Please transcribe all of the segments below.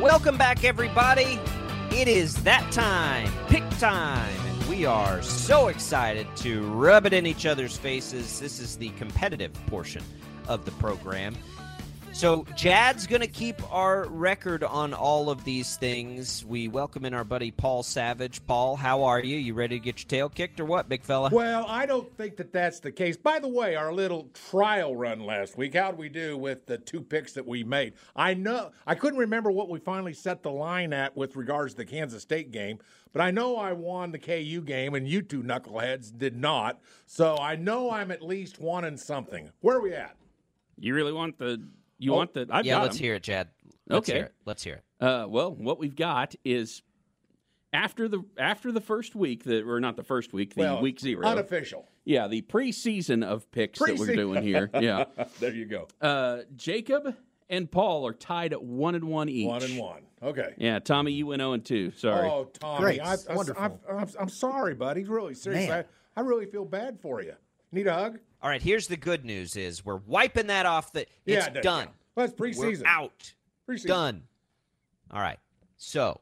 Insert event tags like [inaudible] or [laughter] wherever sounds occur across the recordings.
Welcome back, everybody. It is that time, pick time, and we are so excited to rub it in each other's faces. This is the competitive portion of the program. So, Jad's going to keep our record on all of these things. We welcome in our buddy Paul Savage. Paul, how are you? You ready to get your tail kicked or what, big fella? Well, I don't think that that's the case. By the way, our little trial run last week, how'd we do with the two picks that we made? I know I couldn't remember what we finally set the line at with regards to the Kansas State game, but I know I won the KU game and you two knuckleheads did not. So I know I'm at least one in something. Where are we at? You really want the you Oh, want the I've yeah, got let's 'em. hear it, Jad. Let's Okay. hear it. Let's hear it. Uh, well, what we've got is after the after the first week, the or not the first week, the well, week zero. Unofficial. yeah, the preseason of picks that we're doing here. [laughs] Yeah, there you go. uh, Jacob and Paul are tied at one and one each. One and one. Okay. Yeah, Tommy, you went zero and two. Sorry. Oh, Tommy. Great. I, I, Wonderful. I'm, I'm, I'm sorry, buddy. Really, seriously. I, I really feel bad for you. Need a hug? All right, here's the good news is we're wiping that off the it's Yeah, done. Well, it's We're preseason. out. Preseason. Done. All right. So,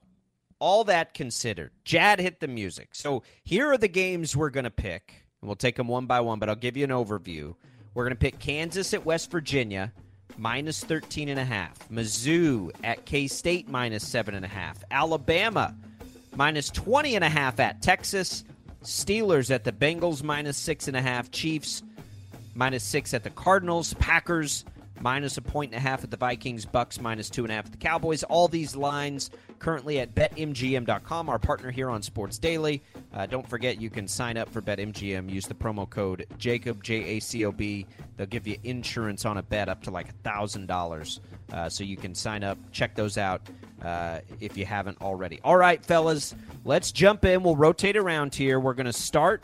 all that considered, Jad hit the music. So, here are the games we're going to pick. And we'll take them one by one, but I'll give you an overview. We're going to pick Kansas at West Virginia, minus 13 and a half. Mizzou at K-State, minus 7 and a half. Alabama, minus 20 and a half at Texas. Steelers at the Bengals, minus 6 and a. Chiefs, minus six at the Cardinals, Packers minus a point and a half at the Vikings, Bucks minus two and a half at the Cowboys. All these lines currently at BetMGM.com, our partner here on Sports Daily. Uh, don't forget you can sign up for BetMGM. Use the promo code Jacob J A C O B. They'll give you insurance on a bet up to like a thousand dollars. Uh, so you can sign up. Check those out uh, if you haven't already. All right, fellas, let's jump in. We'll rotate around here. We're going to start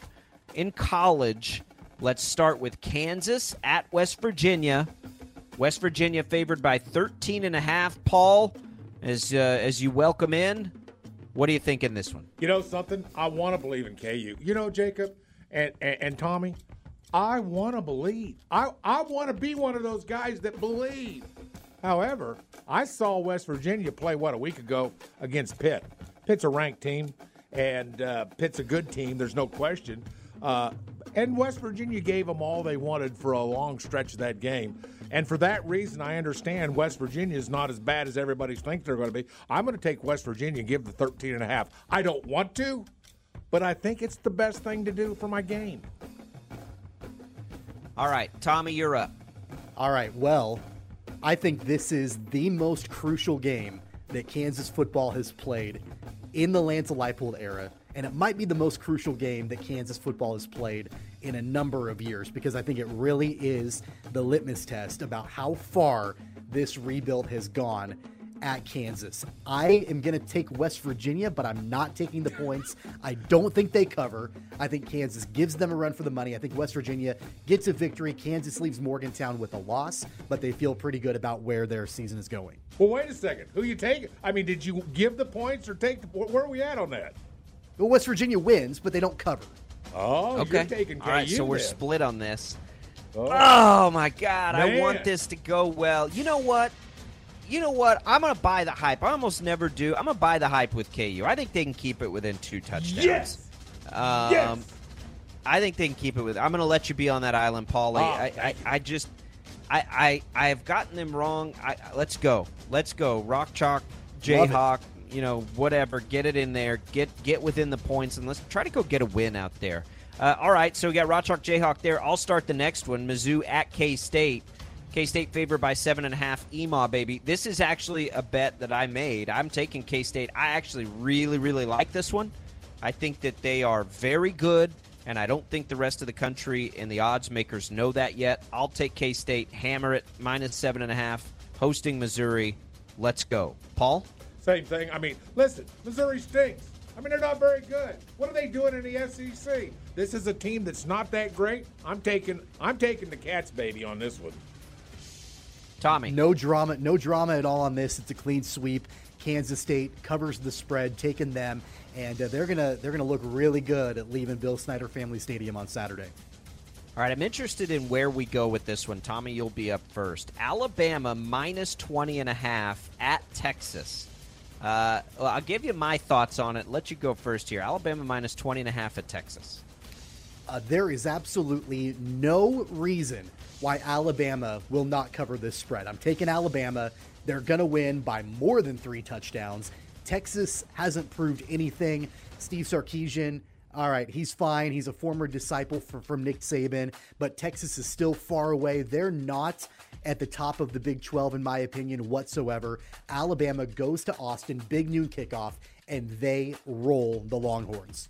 in college. Let's start with Kansas at West Virginia. West Virginia favored by 13 and a half. Paul, as uh, as you welcome in, what do you think in this one? You know something? I want to believe in KU. You know, Jacob and, and, and Tommy, I want to believe. I, I want to be one of those guys that believe. However, I saw West Virginia play, what, a week ago against Pitt. Pitt's a ranked team, and uh, Pitt's a good team, there's no question. Uh, and West Virginia gave them all they wanted for a long stretch of that game. And for that reason, I understand West Virginia is not as bad as everybody thinks they're going to be. I'm going to take West Virginia and give the 13 and a half. I don't want to, but I think it's the best thing to do for my game. All right, Tommy, you're up. All right. Well, I think this is the most crucial game that Kansas football has played in the Lance Leipold era, and it might be the most crucial game that Kansas football has played in a number of years because I think it really is the litmus test about how far this rebuild has gone at Kansas. I am going to take West Virginia, but I'm not taking the points. I don't think they cover. I think Kansas gives them a run for the money. I think West Virginia gets a victory. Kansas leaves Morgantown with a loss, but they feel pretty good about where their season is going. Well, wait a second. Who you take? I mean, did you give the points or take the Where are we at on that? Well, West Virginia wins, but they don't cover. Oh, Okay. taking All right, so we're then. split on this. Oh. Oh my God, I want this to go well. You know what? You know what? I'm gonna buy the hype. I almost never do. I'm gonna buy the hype with KU. I think they can keep it within two touchdowns. Yes. Um, Yes. I think they can keep it with. I'm going to let you be on that island, Paulie. Oh, I, I. I just, I, I, I have gotten them wrong. I, let's go, let's go. Rock chalk, Jayhawk, you know, whatever. Get it in there. Get get within the points, and let's try to go get a win out there. Uh, all right, so we got Rock chalk, Jayhawk there. I'll start the next one. Mizzou at K State. K State favored by seven and a half. EMA baby. This is actually a bet that I made. I'm taking K State. I actually really really like this one. I think that they are very good, and I don't think the rest of the country and the odds makers know that yet. I'll take K State, hammer it, minus seven and a half, hosting Missouri. Let's go. Paul? Same thing. I mean, listen, Missouri stinks. I mean, they're not very good. What are they doing in the SEC? This is a team that's not that great. I'm taking I'm taking the Cats baby on this one. Tommy? No drama, no drama at all on this. It's a clean sweep. Kansas State covers the spread, taking them, and uh, they're gonna they're gonna look really good at leaving Bill Snyder Family Stadium on Saturday. All right, I'm interested in where we go with this one. Tommy, you'll be up first. Alabama minus 20 and a half at Texas. Uh, well, I'll give you my thoughts on it. Let you go first here. Alabama minus 20 and a half at Texas. Uh, there is absolutely no reason why Alabama will not cover this spread. I'm taking Alabama. They're going to win by more than three touchdowns. Texas hasn't proved anything. Steve Sarkisian, all right, he's fine. He's a former disciple from Nick Saban, but Texas is still far away. They're not at the top of the Big 12, in my opinion, whatsoever. Alabama goes to Austin, big noon kickoff, and they roll the Longhorns.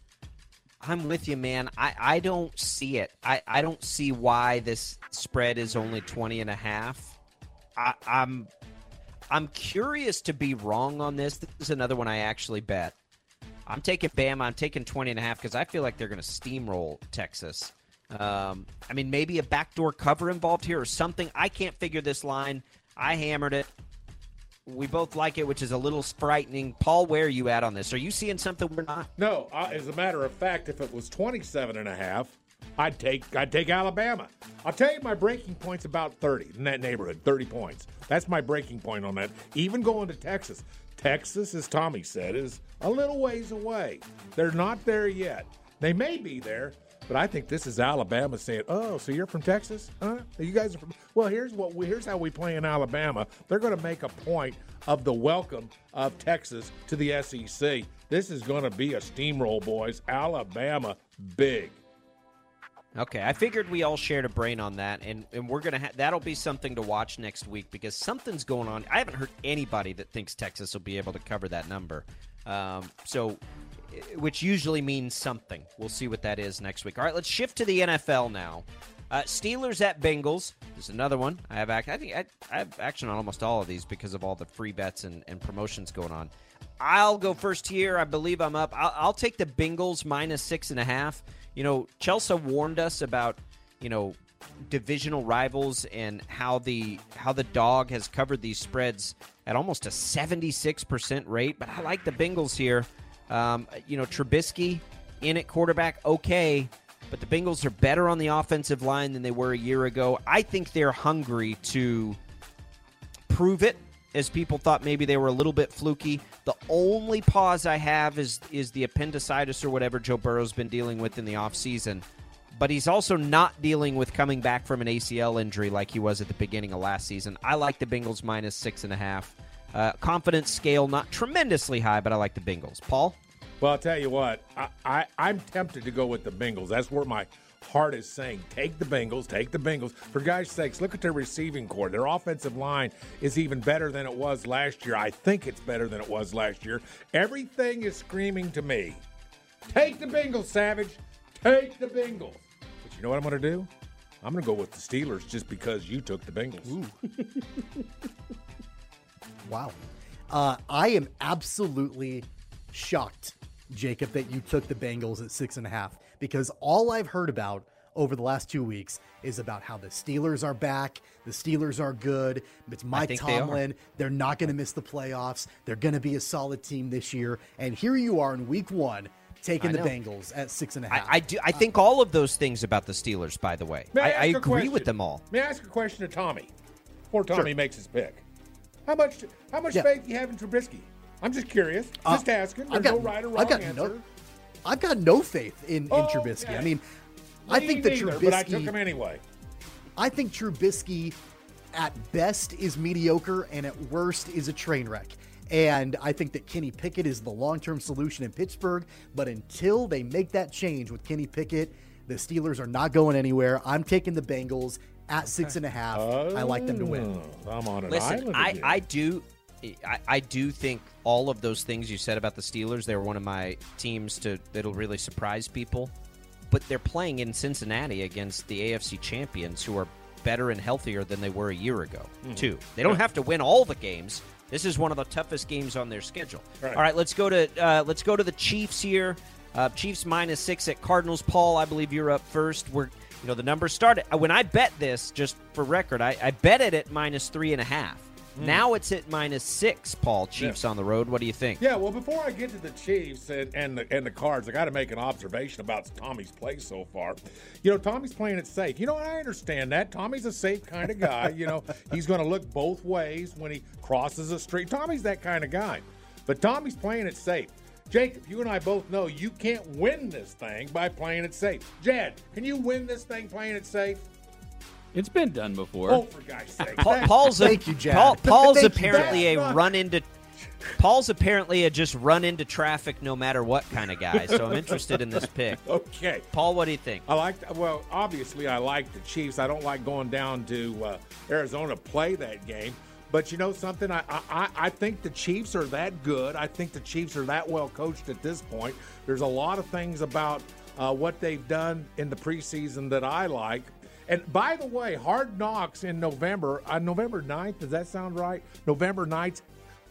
I'm with you, man. I, I don't see it. I, I don't see why this spread is only 20 and a half. I, I'm I'm curious to be wrong on this. This is another one I actually bet. I'm taking Bama. I'm taking 20 and a half because I feel like they're going to steamroll Texas. Um, I mean, maybe a backdoor cover involved here or something. I can't figure this line. I hammered it. We both like it, which is a little frightening. Paul, where are you at on this? Are you seeing something we're not? No, uh, as a matter of fact, if it was 27 and a half, I'd take I'd take Alabama. I'll tell you my breaking point's about 30 in that neighborhood, 30 points. That's my breaking point on that. Even going to Texas. Texas, as Tommy said, is a little ways away. They're not there yet. They may be there, but I think this is Alabama saying, "Oh, so you're from Texas? Huh? You guys are from Well, here's what we, here's how we play in Alabama. They're going to make a point of the welcome of Texas to the SEC. This is going to be a steamroll, boys. Alabama big. Okay, I figured we all shared a brain on that, and, and we're gonna ha- that'll be something to watch next week because something's going on. I haven't heard anybody that thinks Texas will be able to cover that number, um, so which usually means something. We'll see what that is next week. All right, let's shift to the NFL now. Uh, Steelers at Bengals. There's another one. I have ac- I think I, I have action on almost all of these because of all the free bets and, and promotions going on. I'll go first here. I believe I'm up. I'll, I'll take the Bengals minus six and a half. You know, Chelsea warned us about you know divisional rivals and how the how the dog has covered these spreads at almost a 76% rate. But I like the Bengals here. Um, you know, Trubisky in at quarterback, okay, but the Bengals are better on the offensive line than they were a year ago. I think they're hungry to prove it as people thought maybe they were a little bit fluky. The only pause I have is is the appendicitis or whatever Joe Burrow's been dealing with in the offseason. But he's also not dealing with coming back from an ACL injury like he was at the beginning of last season. I like the Bengals minus six and a half. Uh, confidence scale not tremendously high, but I like the Bengals. Paul? Well, I'll tell you what, I, I, I'm tempted to go with the Bengals. That's where my heart is saying take the Bengals, take the Bengals. For guys' sakes, look at their receiving corps. Their offensive line is even better than it was last year. I think it's better than it was last year. Everything is screaming to me take the Bengals, Savage. Take the Bengals. But you know what I'm going to do? I'm going to go with the Steelers just because you took the Bengals. [laughs] Wow. Uh, I am absolutely shocked, Jacob, that you took the Bengals at six and a half because all I've heard about over the last two weeks is about how the Steelers are back. The Steelers are good. It's Mike think they. Tomlin. They are not going to miss the playoffs. They're going to be a solid team this year. And here you are in week one taking the. Bengals at six and a half. and a I, half. I do. I think all of those things about the Steelers. By the way, May I, I agree question? with them all. May I ask a question to Tommy before Tommy makes his pick? How much how much Yeah. faith do you have in Trubisky? I'm just curious. Uh, Just asking. There's I've got, no right or wrong I've got answer. No, I've got no faith in, in Oh, Trubisky. okay. I mean, I think that neither, Trubisky. but I took him anyway. I think Trubisky at best is mediocre and at worst is a train wreck. And I think that Kenny Pickett is the long term solution in Pittsburgh. But until they make that change with Kenny Pickett, the Steelers are not going anywhere. I'm taking the Bengals at six and a half. I like them to win. Oh, I'm on an Listen, I. I do. I, I do think all of those things you said about the Steelers, they're one of my teams to that'll really surprise people. But they're playing in Cincinnati against the AFC champions who are better and healthier than they were a year ago, Mm-hmm. too. They don't have to win all the games. This is one of the toughest games on their schedule. Right. All right, let's go to uh, let's go to the Chiefs here. Uh, Chiefs minus six at Cardinals. Paul, I believe you're up first. We're you know the numbers started when I bet this. Just for record, I, I bet it at minus three and a half. Now it's at minus six. Paul, Chiefs on the road. What do you think? Yeah, well, before I get to the Chiefs and, and the and the Cards, I got to make an observation about Tommy's play so far. You know, Tommy's playing it safe. You know, I understand that. Tommy's a safe kind of guy. you know, [laughs] he's going to look both ways when he crosses a street. Tommy's that kind of guy. But Tommy's playing it safe. Jacob, you and I both know you can't win this thing by playing it safe. Jad, can you win this thing playing it safe? It's been done before. Oh, for God's sake. Paul, Paul's a, Thank you, Jack. Paul, Paul's Thank you, apparently a run into. Paul's apparently a just run into traffic no matter what kind of guy. So I'm interested in this pick. [laughs] okay. Paul, what do you think? I like. Well, obviously, I like the Chiefs. I don't like going down to uh, Arizona to play that game. But you know something? I, I I think the Chiefs are that good. I think the Chiefs are that well coached at this point. There's a lot of things about uh, what they've done in the preseason that I like. And by the way, Hard Knocks in November, on November 9th, does that sound right? November 9th,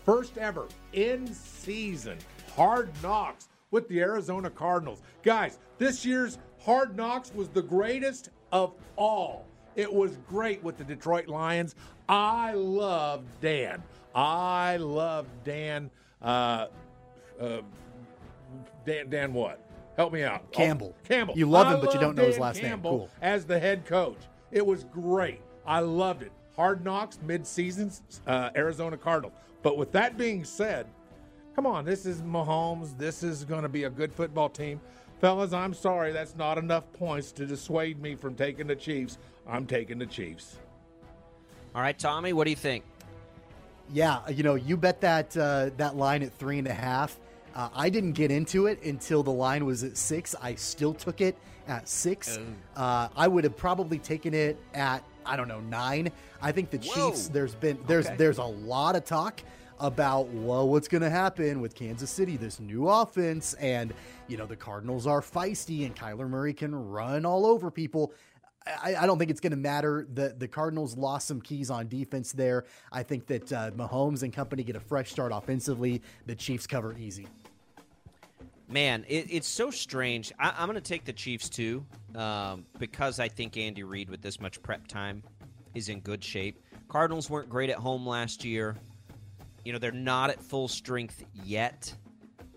first ever in season Hard Knocks with the Arizona Cardinals. Guys, this year's Hard Knocks was the greatest of all. It was great with the Detroit Lions. I love Dan. I love Dan. Uh, uh, Dan, Dan, what? Help me out. Campbell. Oh, Campbell. You love I him, but you don't know his Dan last name. Cool. As the head coach, it was great. I loved it. Hard knocks mid-season, uh, Arizona Cardinals. But with that being said, come on, this is Mahomes. This is going to be a good football team. Fellas, I'm sorry, that's not enough points to dissuade me from taking the Chiefs. I'm taking the Chiefs. All right, Tommy, what do you think? Yeah, you know, you bet that uh, that line at three and a half. Uh, I didn't get into it until the line was at six. I still took it at six. Uh, I would have probably taken it at I don't know nine. I think the Whoa. Chiefs. There's been there's Okay. there's a lot of talk about well, what's going to happen with Kansas City, this new offense, and you know the Cardinals are feisty and Kyler Murray can run all over people. I, I don't think it's going to matter. The the Cardinals lost some keys on defense there. I think that uh, Mahomes and company get a fresh start offensively. The Chiefs cover easy. Man, it, it's so strange. I, I'm going to take the Chiefs too, um, because I think Andy Reid, with this much prep time, is in good shape. Cardinals weren't great at home last year. You know, they're not at full strength yet,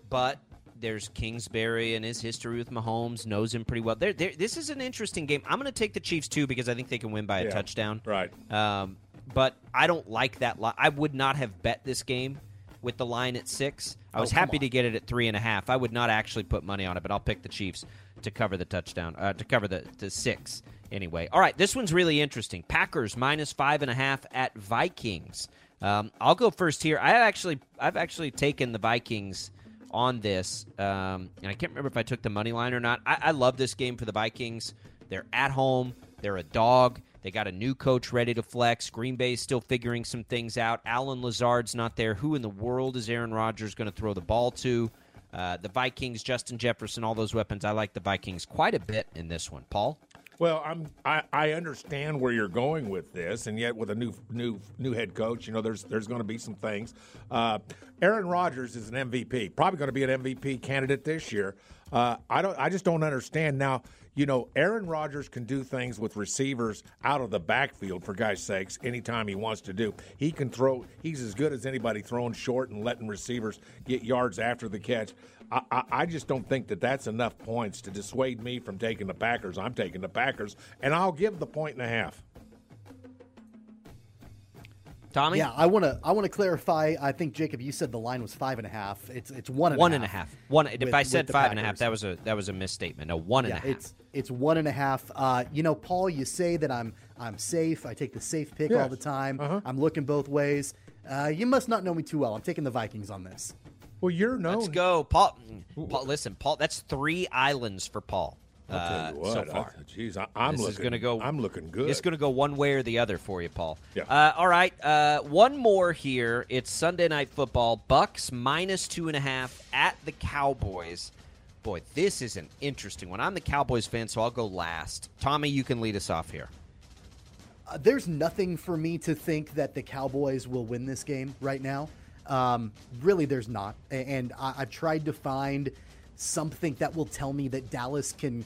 but there's Kingsbury and his history with Mahomes, knows him pretty well. This is an interesting game. I'm going to take the Chiefs too because I think they can win by a Yeah, touchdown. right. Um, but I don't like that line. I would not have bet this game with the line at six. I was Oh, happy to get it at three and a half. I would not actually put money on it, but I'll pick the Chiefs to cover the touchdown, uh, to cover the, the six anyway. All right, this one's really interesting. Packers minus five and a half at Vikings. Um, I'll go first here. I actually, I've actually taken the Vikings on this, um, and I can't remember if I took the money line or not. I, I love this game for the Vikings. They're at home. They're a dog. They got a new coach ready to flex. Green Bay's still figuring some things out. Allen Lazard's not there. Who in the world is Aaron Rodgers going to throw the ball to? Uh, the Vikings, Justin Jefferson, all those weapons. I like the Vikings quite a bit in this one. Paul? Well, I'm I, I understand where you're going with this, and yet with a new new new head coach, you know, there's there's going to be some things. Uh, Aaron Rodgers is an MVP, probably going to be an MVP candidate this year. Uh, I don't I just don't understand now. You know, Aaron Rodgers can do things with receivers out of the backfield for guys' sakes anytime he wants to do. He can throw. He's as good as anybody throwing short and letting receivers get yards after the catch. I, I, I just don't think that that's enough points to dissuade me from taking the Packers. I'm taking the Packers, and I'll give the point and a half. Tommy? Yeah, I want to I want to clarify. I think Jacob, you said the line was five and a half. It's it's one and One a and a half. half. One. if with- I with said the five and a half, Packers. that was a that was a misstatement. No, one and a yeah, half. it's it's one and a half. Uh, you know, Paul, you say that I'm I'm safe. I take the safe pick all the time. Uh-huh. I'm looking both ways. Uh, you must not know me too well. I'm taking the Vikings on this. Well, you're known. Let's go, Paul. Paul. Listen, Paul. That's three islands for Paul. I'll tell uh, you what. so far. I- Jeez, I, I'm this looking. is going to go. I'm looking good. It's going to go one way or the other for you, Paul. Yeah. Uh, all right. Uh, one more here. It's Sunday night football. Bucks minus two and a half at the Cowboys. Boy, this is an interesting one. I'm the Cowboys fan, so I'll go last. Tommy, you can lead us off here. Uh, there's nothing for me to think that the Cowboys will win this game right now. Um, really, there's not. And I, I've tried to find something that will tell me that Dallas can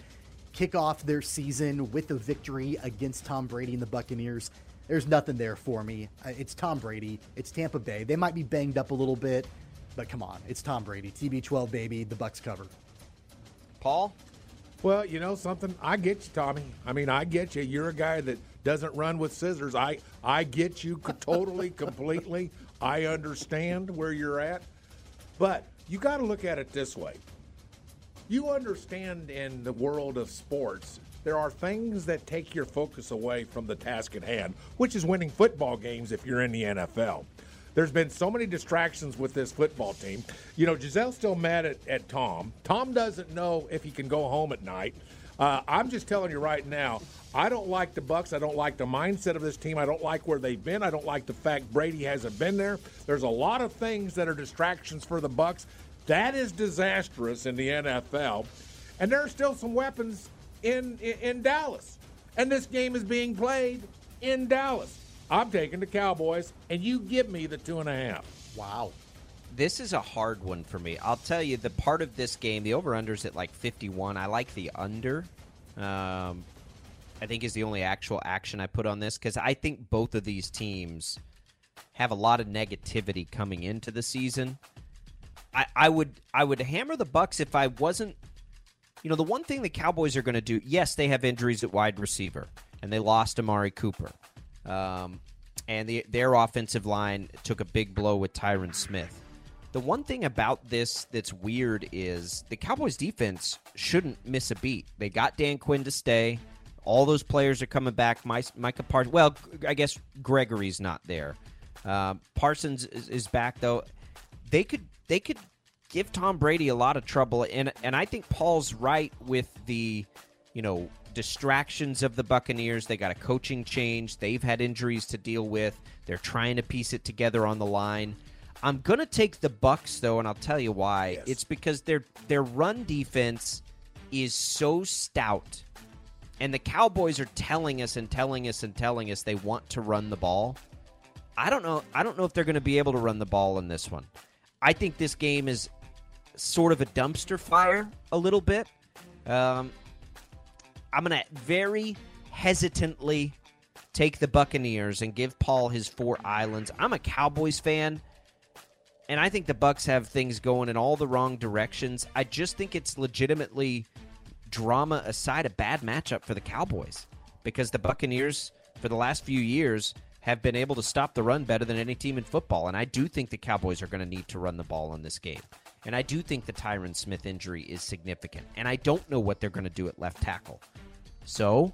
kick off their season with a victory against Tom Brady and the Buccaneers. There's nothing there for me. Uh, It's Tom Brady. It's Tampa Bay. They might be banged up a little bit, but come on, it's Tom Brady. TB12 baby. The Bucks cover. Paul? Well, you know something. I get you, Tommy. I mean, I get you. You're a guy that doesn't run with scissors. I I get you totally, [laughs] completely. I understand where you're at. But you got to look at it this way. You understand in the world of sports, there are things that take your focus away from the task at hand, which is winning football games if you're in the NFL. There's been so many distractions with this football team. You know, Gisele's still mad at, at Tom. Tom doesn't know if he can go home at night. Uh, I'm just telling you right now, I don't like the Bucks. I don't like the mindset of this team. I don't like where they've been. I don't like the fact Brady hasn't been there. There's a lot of things that are distractions for the Bucks. That is disastrous in the NFL. And there are still some weapons in, in, in Dallas. And this game is being played in Dallas. I'm taking the Cowboys, and you give me the two and a half. Wow. This is a hard one for me. I'll tell you, the part of this game, the over unders at like 51. I like the under. Um, I think is the only actual action I put on this because I think both of these teams have a lot of negativity coming into the season. I, I would I would hammer the Bucks if I wasn't. You know, the one thing the Cowboys are going to do. Yes, they have injuries at wide receiver, and they lost Amari Cooper, um, and the, their offensive line took a big blow with Tyron Smith. The one thing about this that's weird is the Cowboys defense shouldn't miss a beat. They got Dan Quinn to stay. All those players are coming back. My, Micah Parsons. Well, I guess Gregory's not there. Uh, Parsons is, is back though. They could they could give Tom Brady a lot of trouble, and and I think Paul's right with the you know distractions of the Buccaneers. They got a coaching change. They've had injuries to deal with. They're trying to piece it together on the line. I'm gonna take the Bucks though, and I'll tell you why. Yes. It's because their their run defense is so stout, and the Cowboys are telling us and telling us and telling us they want to run the ball. I don't know. I don't know if they're going to be able to run the ball in this one. I think this game is sort of a dumpster fire a little bit. Um, I'm going to very hesitantly take the Buccaneers and give Paul his four islands. I'm a Cowboys fan, and I think the Bucks have things going in all the wrong directions. I just think it's legitimately drama aside a bad matchup for the Cowboys because the Buccaneers for the last few years have been able to stop the run better than any team in football and I do think the Cowboys are going to need to run the ball in this game. And I do think the Tyron Smith injury is significant. And I don't know what they're going to do at left tackle. So,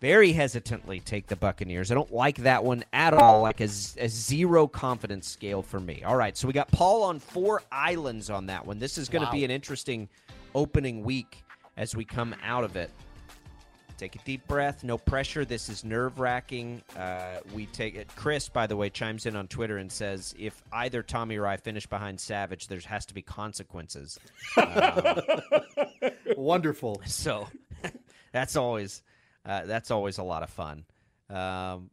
very hesitantly take the Buccaneers. I don't like that one at all, like a zero confidence scale for me. All right, so we got Paul on four islands on that one. This is going to Wow. be an interesting opening week as we come out of it. Take a deep breath, no pressure. This is nerve wracking. Uh, we take it. Chris, by the way, chimes in on Twitter and says if either Tommy or I finish behind Savage, there has to be consequences. [laughs] Wonderful. So that's always uh, that's always a lot of fun. Um,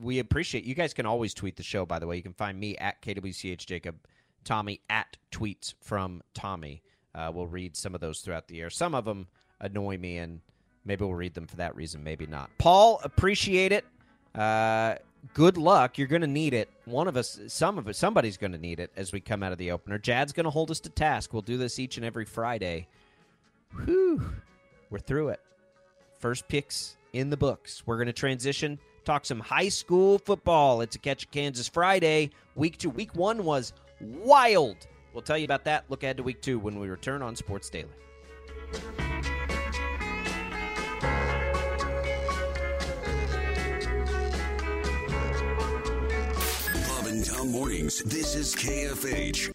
we appreciate you guys can always tweet the show. By the way, you can find me at kwch Jacob, Tommy at tweets from Tommy. Uh, we'll read some of those throughout the year. Some of them annoy me, and maybe we'll read them for that reason. Maybe not. Paul, appreciate it. Uh, good luck. You're going to need it. One of us, some of us, somebody's going to need it as we come out of the opener. Jad's going to hold us to task. We'll do this each and every Friday. Whew. We're through it. First picks in the books. We're going to transition, talk some high school football. It's a Catch Kansas Friday. Week two. Week one was wild. We'll tell you about that. Look ahead to week two when we return on Sports Daily. Bob and Tom Mornings. This is KFH.